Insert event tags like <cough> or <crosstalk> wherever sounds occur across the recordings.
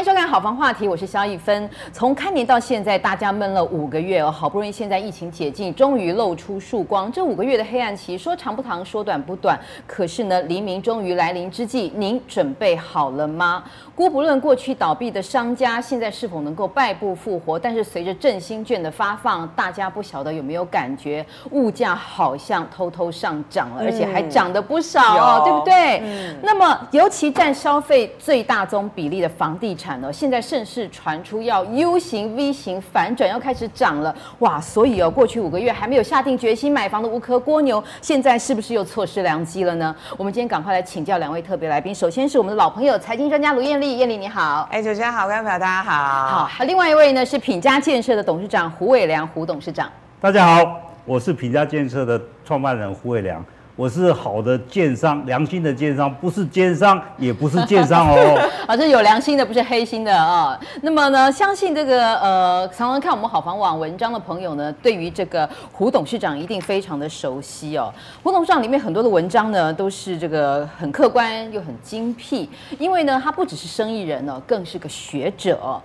迎收看《好房话题》，我是肖一芬。从开年到现在，大家闷了五个月哦，好不容易现在疫情解禁，终于露出曙光。这五个月的黑暗期，说长不长，说短不短。可是呢，黎明终于来临之际，您准备好了吗？姑不论过去倒闭的商家，现在是否能够败部复活？但是随着振兴券的发放，大家不晓得有没有感觉，物价好像偷偷上涨了，而且还涨得不少哦，对不对？嗯。那么，尤其占消费最大宗比例的房地产呢，现在盛世传出要 U 型、V 型反转，要开始涨了。哇！所以哦，过去五个月还没有下定决心买房的无壳蜗牛，现在是不是又错失良机了呢？我们今天赶快来请教两位特别来宾。首先是我们的老朋友，财经专家卢艳丽，艳丽你好，哎，主持人好，观众朋友大家好。好，另外一位呢是品家建设的董事长胡伟良，胡董事长。大家好，我是品家建设的创办人胡伟良。我是好的奸商，良心的奸商，不是奸商，也不是奸商哦。<laughs> 啊，这有良心的，不是黑心的啊。那么呢，相信这个呃，常常看我们好房网文章的朋友呢，对于这个胡董事长一定非常的熟悉哦。胡董事长里面很多的文章呢，都是这个很客观又很精辟，因为呢，他不只是生意人呢，更是个学者。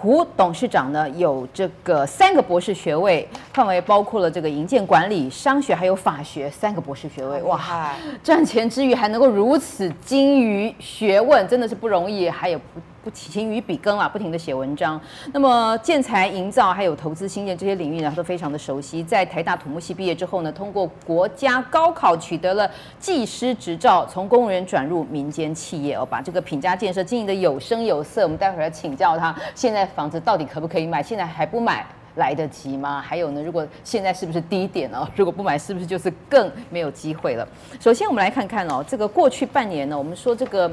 胡董事长呢，有这个三个博士学位，范围包括了这个营建管理、商学还有法学三个博士学位。哇，赚钱之余还能够如此精于学问，真的是不容易。还有不。不勤于笔耕啊，不停的写文章。那么建材营造还有投资新建这些领域呢，他都非常的熟悉。在台大土木系毕业之后呢，通过国家高考取得了技师执照，从公务员转入民间企业哦，把这个品家建设经营的有声有色。我们待会儿要请教他，现在房子到底可不可以买？现在还不买来得及吗？还有呢，如果现在是不是低点哦？<laughs> 如果不买，是不是就是更没有机会了？首先我们来看看哦，这个过去半年呢，我们说这个。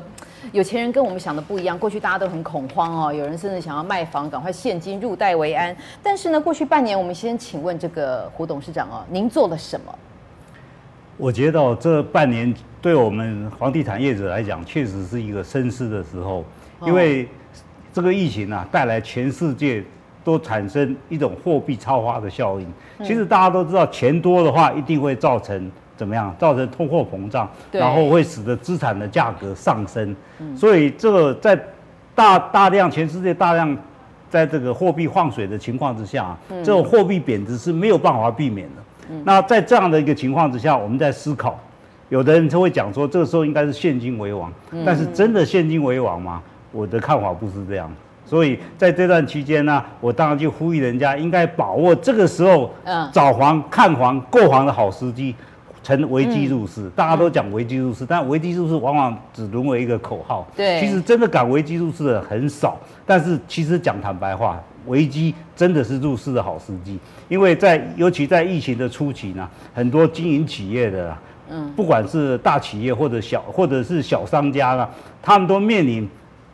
有钱人跟我们想的不一样，过去大家都很恐慌哦，有人甚至想要卖房，赶快现金入袋为安。但是呢，过去半年，我们先请问这个胡董事长哦，您做了什么？我觉得这半年对我们房地产业者来讲，确实是一个深思的时候，因为这个疫情啊，带来全世界都产生一种货币超发的效应。其实大家都知道，钱多的话，一定会造成。怎么样造成通货膨胀，然后会使得资产的价格上升，所以这个在大大量全世界大量在这个货币放水的情况之下，这种货币贬值是没有办法避免的。那在这样的一个情况之下，我们在思考，有的人就会讲说，这个时候应该是现金为王，但是真的现金为王吗？我的看法不是这样。所以在这段期间呢，我当然就呼吁人家应该把握这个时候找房、看房、购房的好时机。成危机入市，大家都讲危机入市，但危机入市往往只沦为一个口号。对，其实真的敢危机入市的很少。但是其实讲坦白话，危机真的是入市的好时机，因为在尤其在疫情的初期呢，很多经营企业的，嗯，不管是大企业或者小或者是小商家呢，他们都面临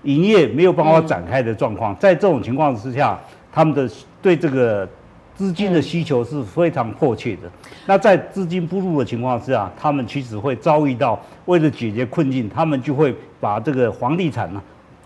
营业没有办法展开的状况。在这种情况之下，他们的对这个。资金的需求是非常迫切的。那在资金不入的情况之下，他们其实会遭遇到为了解决困境，他们就会把这个房地产呢。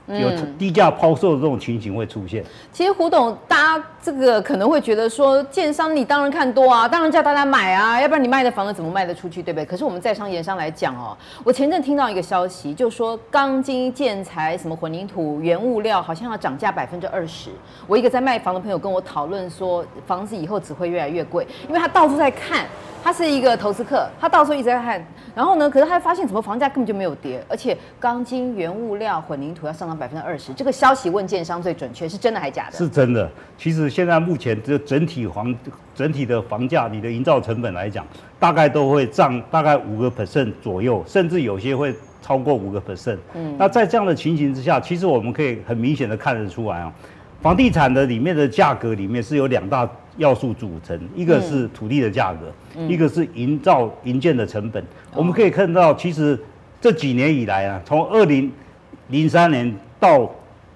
有低价抛售的这种情形会出现。其实胡董，大家这个可能会觉得说，建商你当然看多啊，当然叫大家买啊，要不然你卖的房子怎么卖得出去，对不对？可是我们在商言商来讲哦，我前阵听到一个消息，就说钢筋、建材、什么混凝土、原物料，好像要涨价百分之二十。我一个在卖房的朋友跟我讨论说，房子以后只会越来越贵，因为他到处在看。他是一个投资客，他到处一直在看，然后呢，可是他发现怎么房价根本就没有跌，而且钢筋、原物料、混凝土要上涨百分之二十，这个消息问建商最准确，是真的还是假的？是真的。其实现在目前这整体房整体的房价，你的营造成本来讲，大概都会涨大概五个 percent 左右，甚至有些会超过五个 percent。嗯，那在这样的情形之下，其实我们可以很明显的看得出来啊，房地产的里面的价格里面是有两大。要素组成，一个是土地的价格，嗯、一个是营造营建的成本。嗯、我们可以看到，其实这几年以来啊，从二零零三年到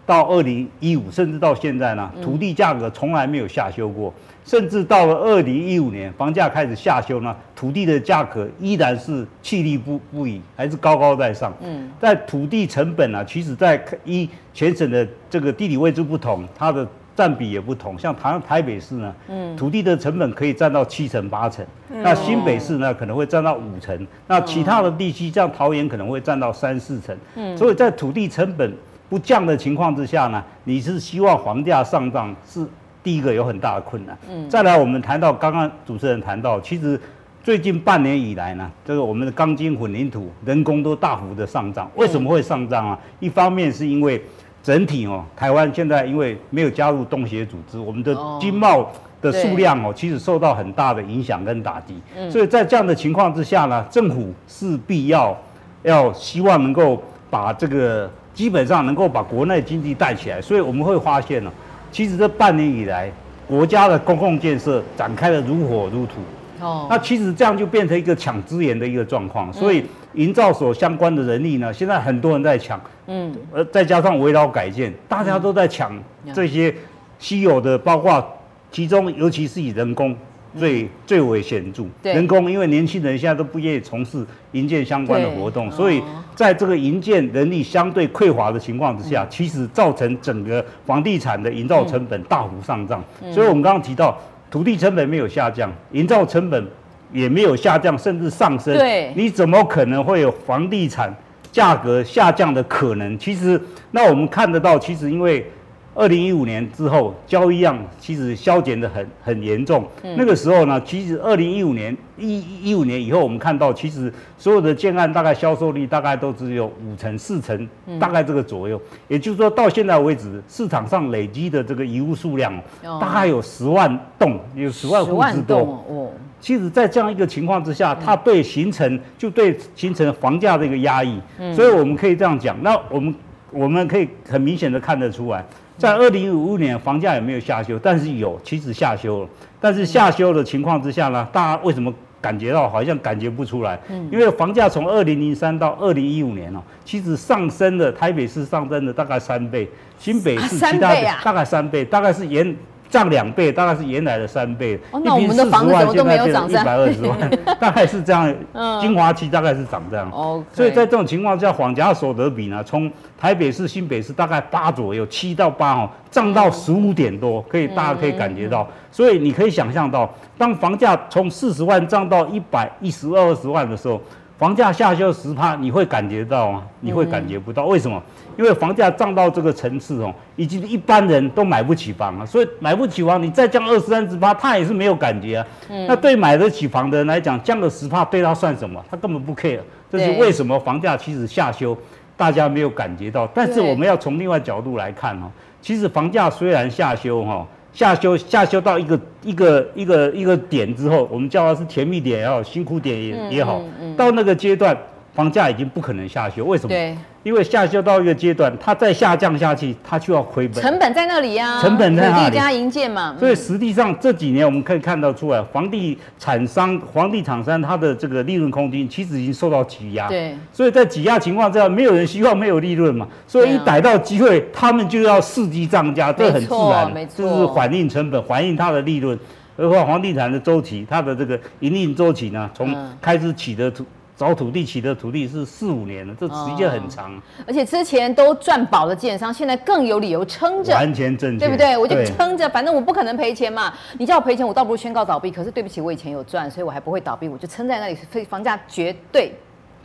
到二零一五，甚至到现在呢，土地价格从来没有下修过。甚至到了二零一五年，房价开始下修呢，土地的价格依然是气力不不已，还是高高在上。嗯，在土地成本啊，其实在一全省的这个地理位置不同，它的。占比也不同，像台台北市呢，嗯，土地的成本可以占到七成八成，嗯、那新北市呢可能会占到五成，那其他的地区像桃园可能会占到三四成，嗯，所以在土地成本不降的情况之下呢，你是希望房价上涨是第一个有很大的困难。嗯，再来我们谈到刚刚主持人谈到，其实最近半年以来呢，这个我们的钢筋混凝土、人工都大幅的上涨。为什么会上涨啊？一方面是因为整体哦，台湾现在因为没有加入东协组织，我们的经贸的数量哦，其实受到很大的影响跟打击。所以在这样的情况之下呢，政府势必要要希望能够把这个。基本上能够把国内经济带起来，所以我们会发现呢，其实这半年以来，国家的公共建设展开的如火如荼。哦，那其实这样就变成一个抢资源的一个状况，所以营造所相关的人力呢，现在很多人在抢。嗯，呃再加上围绕改建，大家都在抢这些稀有的，包括其中尤其是以人工。最最为显著，人工，因为年轻人现在都不愿意从事营建相关的活动，所以在这个营建人力相对匮乏的情况之下，其实造成整个房地产的营造成本大幅上涨。所以我们刚刚提到，土地成本没有下降，营造成本也没有下降，甚至上升。对，你怎么可能会有房地产价格下降的可能？其实，那我们看得到，其实因为。二零一五年之后，交易量其实削减的很很严重。嗯、那个时候呢，其实二零一五年一一五年以后，我们看到其实所有的建案大概销售率大概都只有五成四成，大概这个左右。嗯、也就是说，到现在为止，市场上累积的这个遗物数量，大概有十万栋，有十万户之多。哦，其实，在这样一个情况之下，它对形成就对形成房价的一个压抑。嗯、所以我们可以这样讲，那我们我们可以很明显的看得出来。在二零五五年，房价有没有下修？但是有，其实下修了。但是下修的情况之下呢，大家为什么感觉到好像感觉不出来？嗯，因为房价从二零零三到二零一五年哦，其实上升了，台北市上升了大概三倍，新北市其他大概三倍，大概是沿。涨两倍，大概是原来的三倍。哦，那我们的房子都没有涨？一百二十万，<laughs> 大概是这样。嗯，精华期大概是涨这样。哦，所以在这种情况下，房价所得比呢，从台北市、新北市大概八左右，七到八哦，涨到十五点多，可以大家可以感觉到。所以你可以想象到，当房价从四十万涨到一百一十二十万的时候。房价下修十趴，你会感觉到吗？你会感觉不到，为什么？因为房价涨到这个层次哦，已经一般人都买不起房了，所以买不起房，你再降二十三十趴，他也是没有感觉啊。那对买得起房的人来讲，降个十趴对他算什么？他根本不 care。这是为什么房价其实下修，大家没有感觉到。但是我们要从另外角度来看哦，其实房价虽然下修哈。下修下修到一个一个一个一个点之后，我们叫它是甜蜜点也好，辛苦点也也好，到那个阶段。房价已经不可能下修，为什么？对，因为下修到一个阶段，它再下降下去，它就要亏本。成本在那里呀、啊，成本在那里。加营建嘛。所以实际上这几年我们可以看到出来，房地产商、房地产商它的这个利润空间其实已经受到挤压。对。所以在挤压情况之下，没有人希望没有利润嘛。所以一逮到机会，他们就要伺机涨价，这很自然。就是反映成本，反映它的利润。何况房地产的周期，它的这个营运周期呢，从开始起的土。找土地起的土地是四五年了，这时间很长。哦，而且之前都赚饱了建商，现在更有理由撑着。完全正确，对不对？我就撑着，反正我不可能赔钱嘛。你叫我赔钱，我倒不如宣告倒闭。可是对不起，我以前有赚，所以我还不会倒闭，我就撑在那里。所以房价绝对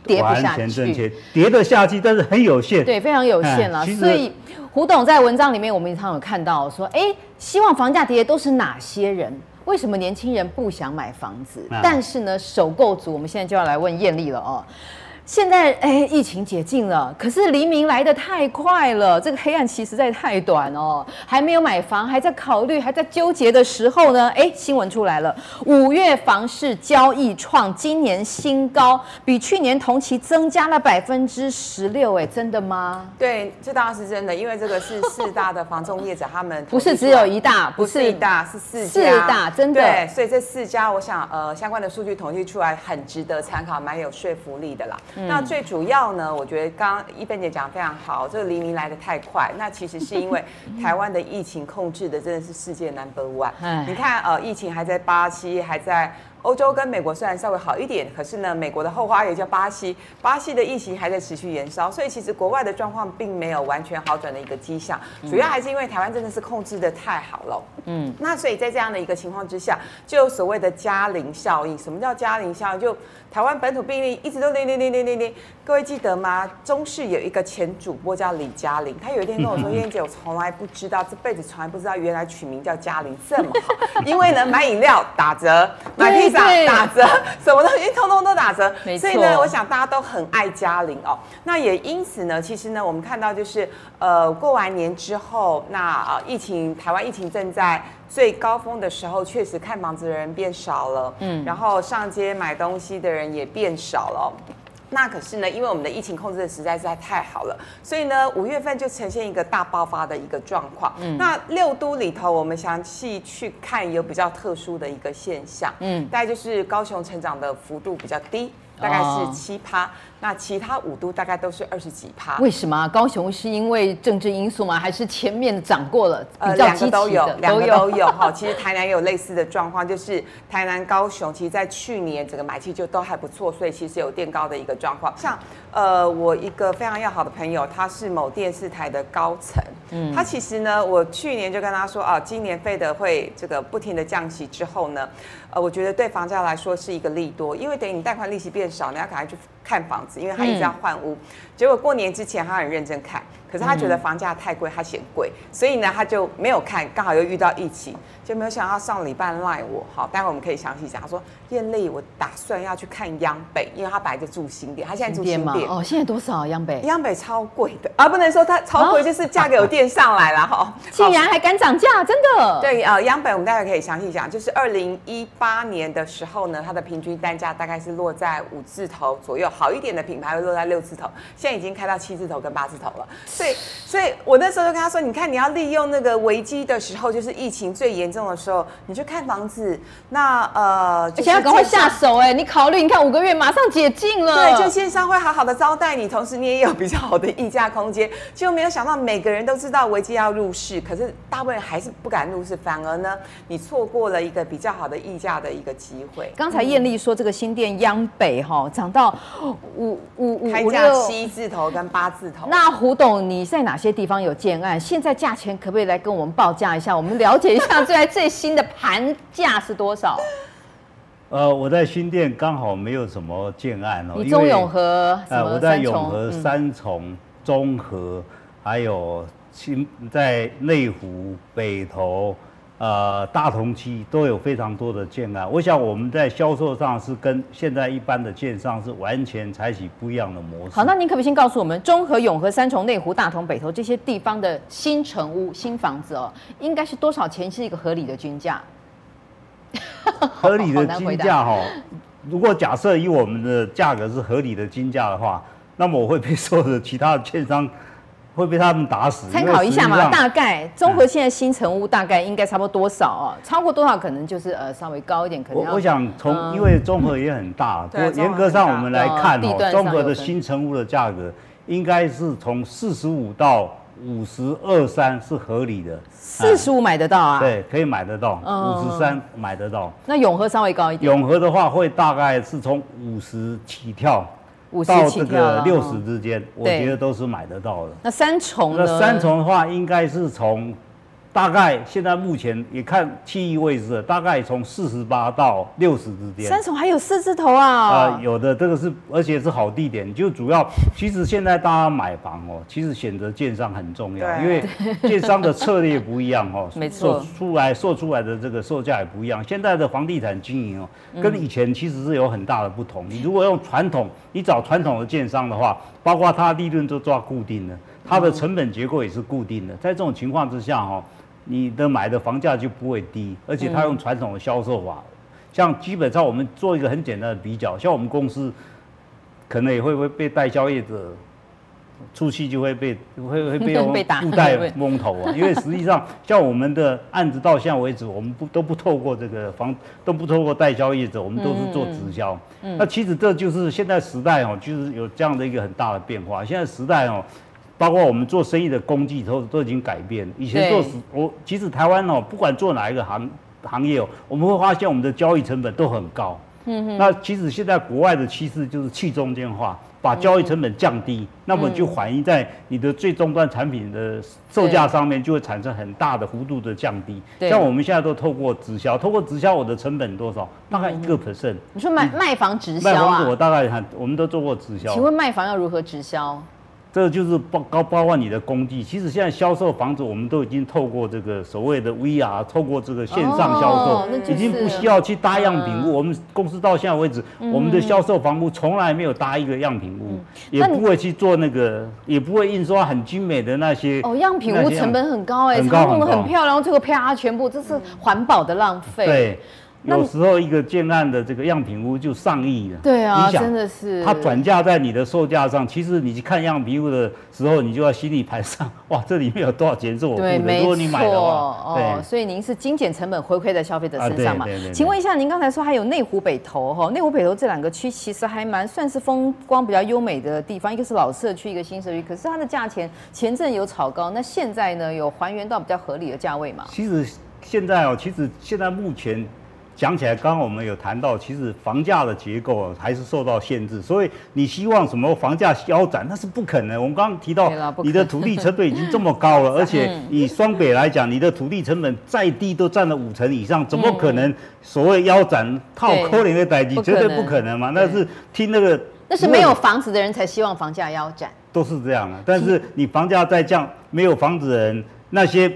跌不下去。跌得下去，但是很有限。对，非常有限了。所以胡董在文章里面，我们常有看到说，哎，希望房价跌的都是哪些人？为什么年轻人不想买房子？但是呢，首购族，我们现在就要来问艳丽了哦。现在哎，疫情解禁了，可是黎明来得太快了，这个黑暗期实在太短哦。还没有买房，还在考虑，还在纠结的时候呢，哎，新闻出来了，五月房市交易创今年新高，比去年同期增加了百分之十六。哎，真的吗？对，这当然是真的，因为这个是四大的房仲业者，他们 <laughs> 不是只有一大，不是一大，是四家，四大，真的。对，所以这四家，我想呃，相关的数据统计出来，很值得参考，蛮有说服力的啦。那最主要呢，我觉得刚刚一芬姐讲的非常好，这个黎明来的太快。那其实是因为 <laughs> 台湾的疫情控制的真的是世界 number one。你看，呃，疫情还在巴西，还在欧洲跟美国虽然稍微好一点，可是呢，美国的后花园叫巴西，巴西的疫情还在持续延烧，所以其实国外的状况并没有完全好转的一个迹象，主要还是因为台湾真的是控制的太好了。嗯，那所以在这样的一个情况之下，就有所谓的嘉陵效应。什么叫嘉陵效应？就台湾本土病例一直都零零零零零零，各位记得吗？中视有一个前主播叫李嘉玲，她有一天跟我说：“燕姐，我从来不知道，这辈子从来不知道，原来取名叫嘉玲这么好，<laughs> 因为呢，买饮料打折，买披萨打折，<laughs> 什么东西通通都打折。所以呢，我想大家都很爱嘉玲哦。那也因此呢，其实呢，我们看到就是呃，过完年之后，那呃，疫情台湾疫情正在最高峰的时候，确实看房子的人变少了，嗯，然后上街买东西的人也变少了。那可是呢，因为我们的疫情控制的实在是太好了，所以呢，五月份就呈现一个大爆发的一个状况。嗯，那六都里头，我们详细去看有比较特殊的一个现象。嗯，大概就是高雄成长的幅度比较低，大概是七趴。哦那其他五都大概都是二十几趴，为什么？高雄是因为政治因素吗？还是前面涨过了？呃，<laughs> 两个都有，两个都有哈。其实台南也有类似的状况，就是台南、高雄，其实在去年整个买气就都还不错，所以其实有垫高的一个状况。像呃，我一个非常要好的朋友，他是某电视台的高层，嗯，他其实呢，我去年就跟他说啊，今年费德会这个不停的降息之后呢，呃，我觉得对房价来说是一个利多，因为等于你贷款利息变少，你要赶快去看房子，因为他一直要换屋。结果过年之前他很认真看，可是他觉得房价太贵，他嫌贵，所以呢他就没有看，刚好又遇到疫情。就没有想到上礼拜赖我，好，待会我们可以详细讲。他说燕丽，我打算要去看央北，因为他本来就住新店，他现在住新店哦。现在多少央北？央北超贵的啊，不能说它超贵，就是价格有垫上来了哈。<laughs> 竟然还敢涨价，真的？对啊，央北我们待会可以详细讲。就是二零一八年的时候呢，它的平均单价大概是落在五字头左右，好一点的品牌会落在六字头，现在已经开到七字头跟八字头了。所以，所以我那时候就跟他说，你看你要利用那个危机的时候，就是疫情最严重的时候，你去看房子，那呃，而且要赶快下手哎！你考虑，你看五个月马上解禁了，对，就线上会好好的招待你，同时你也有比较好的议价空间。就没有想到每个人都知道危机要入市，可是大部分人还是不敢入市，反而呢，你错过了一个比较好的议价的一个机会。刚才艳丽说这个新店央北哈涨到五五五开价七字头跟八字头。那胡董你在哪些地方有建案？现在价钱可不可以来跟我们报价一下？我们了解一下最最新的盘价是多少？呃，我在新店刚好没有什么建案哦。你中永和呃，我在永和、三重、中和，还有新在内湖、北投、呃大同区都有非常多的建案。我想我们在销售上是跟现在一般的建商是完全采取不一样的模式。好，那您可不可以先告诉我们，中和、永和、三重、内湖、大同、北投这些地方的新城屋、新房子哦，应该是多少钱是一个合理的均价？合理的均价哈，如果假设以我们的价格是合理的均价的话，那么我会被所有的其他的券商会被他们打死。参考一下嘛，大概中和现在新城屋大概应该差不多多少啊？超过多少可能就是呃稍微高一点，可能。我我想从因为综合也很大，严格上我们来看哦，综合的新城屋的价格应该是从四十五到。五十二三是合理的，四十五买得到啊？对，可以买得到，五十三买得到。那永和稍微高一点。永和的话会大概是从五十起跳，到这个六十之间，我觉得都是买得到的。那三重呢？那三重的话应该是从。大概现在目前也看区域位置，大概从四十八到六十之间。三重还有四字头啊？啊、呃，有的这个是，而且是好地点。就主要，其实现在大家买房哦，其实选择建商很重要，因为 <laughs> 建商的策略不一样哦，<laughs> 没错，做出来售出来的这个售价也不一样。现在的房地产经营哦，跟以前其实是有很大的不同。你如果用传统，你找传统的建商的话，包括它利润都抓固定的，它的成本结构也是固定的。在这种情况之下哦。你的买的房价就不会低，而且他用传统的销售法，像基本上我们做一个很简单的比较，像我们公司可能也会不会被代销业者出去就会被会会被用附带蒙头啊，因为实际上像我们的案子到现在为止，我们不都不透过这个房都不透过代销业者，我们都是做直销。那其实这就是现在时代哦，就是有这样的一个很大的变化。现在时代哦。包括我们做生意的工具都都已经改变。以前做我其实台湾哦，不管做哪一个行行业哦，我们会发现我们的交易成本都很高。嗯哼。那其实现在国外的趋势就是去中间化。把交易成本降低，嗯、那么就反映在你的最终端产品的售价上面，就会产生很大的幅度的降低。像我们现在都透过直销，透过直销，我的成本多少？大概一个 percent。你说卖卖房直销啊？卖房子我大概很我们都做过直销。请问卖房要如何直销？这就是包高包括你的工具。其实现在销售房子，我们都已经透过这个所谓的 VR，透过这个线上销售，哦就是、已经不需要去搭样品屋。嗯、我们公司到现在为止，嗯、我们的销售房屋从来没有搭一个样品屋，嗯、也不会去做那个，也不会印刷很精美的那些。哦，样品屋成本很高哎，它弄得很漂亮，最后啪，全部这是环保的浪费。对。有时候一个建案的这个样品屋就上亿了。对啊，真的是。它转嫁在你的售价上，其实你去看样品屋的时候，你就要心里盘算，<laughs> 哇，这里面有多少钱是我付的？如果你买的话，哦，所以您是精简成本回馈在消费者身上嘛？对对对。请问一下，您刚才说还有内湖北投哈，内湖北投这两个区其实还蛮算是风光比较优美的地方，一个是老社区，一个新社区，可是它的价钱前阵有炒高，那现在呢有还原到比较合理的价位嘛？其实现在哦，其实现在目前。讲起来，刚刚我们有谈到，其实房价的结构还是受到限制，所以你希望什么房价腰斩，那是不可能。我们刚刚提到，你的土地成本已经这么高了，<laughs> 而且以双北来讲，你的土地成本再低都占了五成以上，怎么可能所谓腰斩套扣零的代金，绝对不可能嘛？那是听那个，那是没有房子的人才希望房价腰斩，都是这样的。但是你房价再降，没有房子的人那些。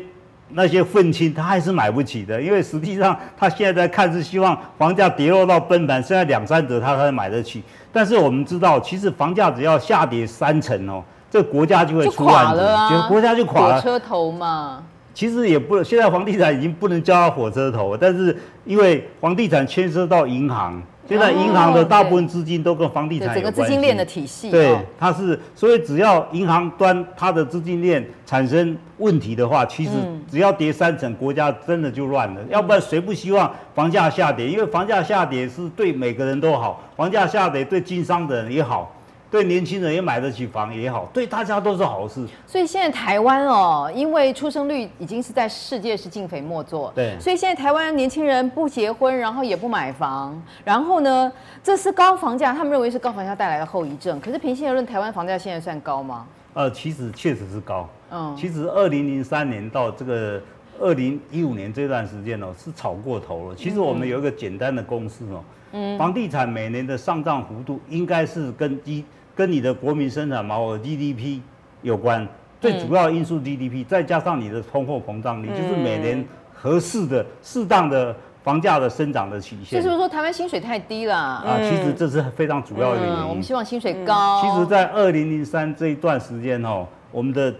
那些愤青他还是买不起的，因为实际上他现在在看是希望房价跌落到崩盘，现在两三折他才买得起。但是我们知道，其实房价只要下跌三成哦，这个国家就会出问题，就、啊、国家就垮了。火车头嘛。其实也不，现在房地产已经不能叫它火车头，但是因为房地产牵涉到银行。现在银行的大部分资金都跟房地产有关系，整个资金链的体系。对，它是，所以只要银行端它的资金链产生问题的话，其实只要跌三成，国家真的就乱了。要不然谁不希望房价下跌？因为房价下跌是对每个人都好，房价下跌对经商的人也好。对年轻人也买得起房也好，对大家都是好事。所以现在台湾哦，因为出生率已经是在世界是进非莫做。对。所以现在台湾年轻人不结婚，然后也不买房，然后呢，这是高房价，他们认为是高房价带来的后遗症。可是平心而论，台湾房价现在算高吗？呃，其实确实是高。嗯。其实二零零三年到这个二零一五年这段时间哦，是炒过头了。其实我们有一个简单的公式哦，嗯，房地产每年的上涨幅度应该是跟低。跟你的国民生产毛额 GDP 有关，最主要因素 GDP，再加上你的通货膨胀率，就是每年合适的、适当的房价的生长的曲线。就是说，台湾薪水太低了啊，其实这是非常主要的原因。我们希望薪水高。其实，在二零零三这一段时间哦，我们的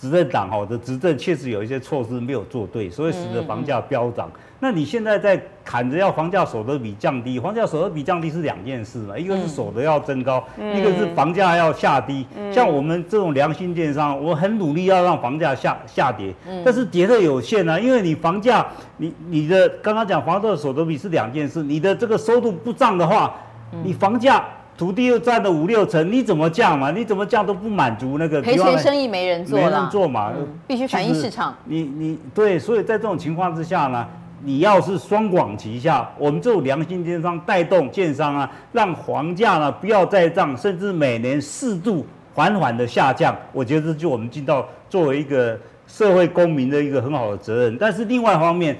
执政党哦的执政确实有一些措施没有做对，所以使得房价飙涨。那你现在在砍着要房价所得比降低，房价所得比降低是两件事嘛，一个是所得要增高，嗯、一个是房价要下低。嗯、像我们这种良心电商，我很努力要让房价下下跌，嗯、但是跌的有限啊，因为你房价，你你的刚刚讲房子的所得比是两件事，你的这个收入不涨的话，你房价土地又占了五六成，你怎么降嘛？你怎么降都不满足那个赔钱生意没人做，没人做嘛，嗯、必须反映市场。你你对，所以在这种情况之下呢？你要是双管齐下，我们这种良心电商带动建商啊，让房价呢不要再涨，甚至每年适度缓缓的下降，我觉得这就我们尽到作为一个社会公民的一个很好的责任。但是另外一方面，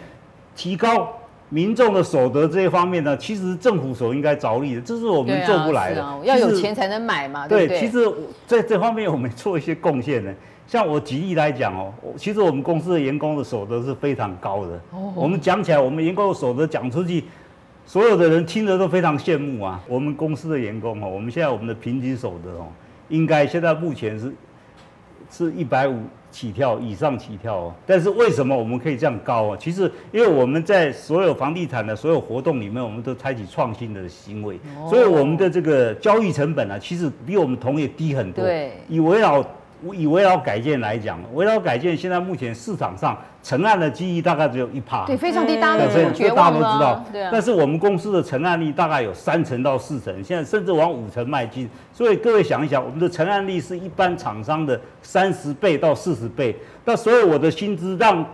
提高民众的所得这一方面呢，其实政府所应该着力的，这是我们做不来的。啊啊、要有钱才能买嘛，对对？对，其实在这方面我们做一些贡献呢。像我举例来讲哦，其实我们公司的员工的所得是非常高的。我们讲起来，我们员工的所得讲出去，所有的人听着都非常羡慕啊。我们公司的员工哦，我们现在我们的平均所得哦，应该现在目前是是一百五起跳以上起跳哦。但是为什么我们可以这样高啊？其实因为我们在所有房地产的所有活动里面，我们都采取创新的行为，所以我们的这个交易成本啊，其实比我们同业低很多。对，以围绕。以围绕改建来讲，围绕改建现在目前市场上成案的机率大概只有一趴，对，非常低，大家都绝望了。大家都知道，对啊。但是我们公司的成案率大概有三成到四成，现在甚至往五成迈进。所以各位想一想，我们的成案率是一般厂商的三十倍到四十倍。那所以我的薪资让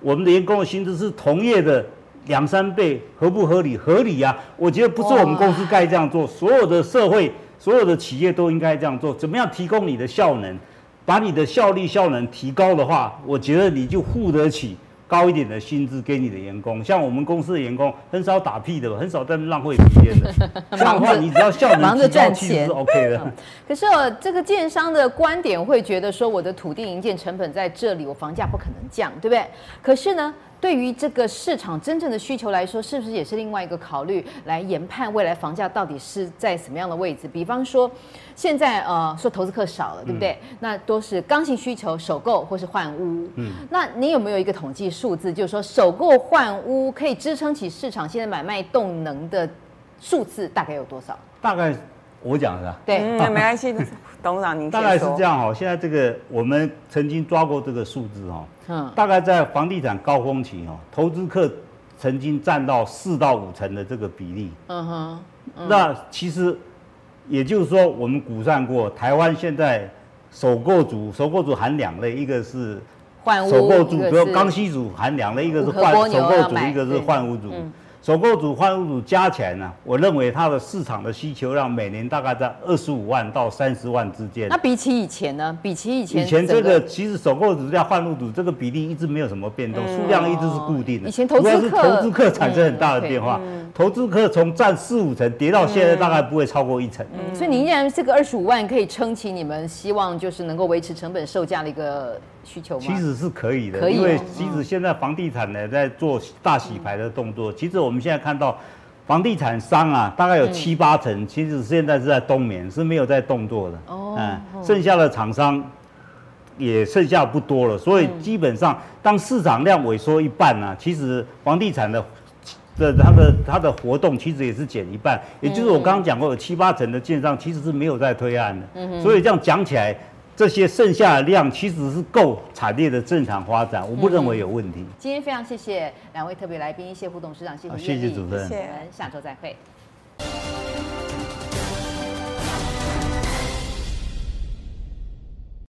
我们的员工的薪资是同业的两三倍，合不合理？合理啊！我觉得不是我们公司该这样做，所有的社会、所有的企业都应该这样做。怎么样提供你的效能，把你的效率、效能提高的话，我觉得你就付得起。高一点的薪资给你的员工，像我们公司的员工很少打屁的，很少在浪费时间的。<laughs> 这样的话，你只要效能提高，其实是 OK 的。可是哦，这个建商的观点会觉得说，我的土地营建成本在这里，我房价不可能降，对不对？可是呢？对于这个市场真正的需求来说，是不是也是另外一个考虑来研判未来房价到底是在什么样的位置？比方说，现在呃说投资客少了，对不对？嗯、那都是刚性需求，首购或是换屋。嗯，那你有没有一个统计数字，就是说首购换屋可以支撑起市场现在买卖动能的数字大概有多少？大概。我讲的，对，嗯，<laughs> 没关系，董事长您。大概是这样哈，现在这个我们曾经抓过这个数字哈，嗯，大概在房地产高峰期哦，投资客曾经占到四到五成的这个比例，嗯哼，那其实也就是说，我们估算过，台湾现在首购族，首购族含两类，一个是换屋，首购族，比如刚需族含两类，一个是换首购族，一个是换屋族。首购组、换屋组加起来呢，我认为它的市场的需求量每年大概在二十五万到三十万之间。那比起以前呢？比起以前，以前这个其实首购组加换屋组这个比例一直没有什么变动，数、嗯、量一直是固定的。以前投资客，主要是投资客产生很大的变化。投资客从占四五成跌到现在，大概不会超过一成。嗯，所以您依然这个二十五万可以撑起你们希望就是能够维持成本售价的一个需求吗？其实是可以的，可以，因为其实现在房地产呢在做大洗牌的动作。其实我们现在看到房地产商啊，大概有七八成，其实现在是在冬眠，是没有在动作的。哦，嗯，剩下的厂商也剩下不多了，所以基本上当市场量萎缩一半呢，其实房地产的。的它的它的活动其实也是减一半，也就是我刚刚讲过，有七八成的建商其实是没有在推案的，嗯、所以这样讲起来，这些剩下的量其实是够产业的正常发展，我不认为有问题。今天非常谢谢两位特别来宾，谢胡董事长，谢谢，谢谢主持人，我们下周再会。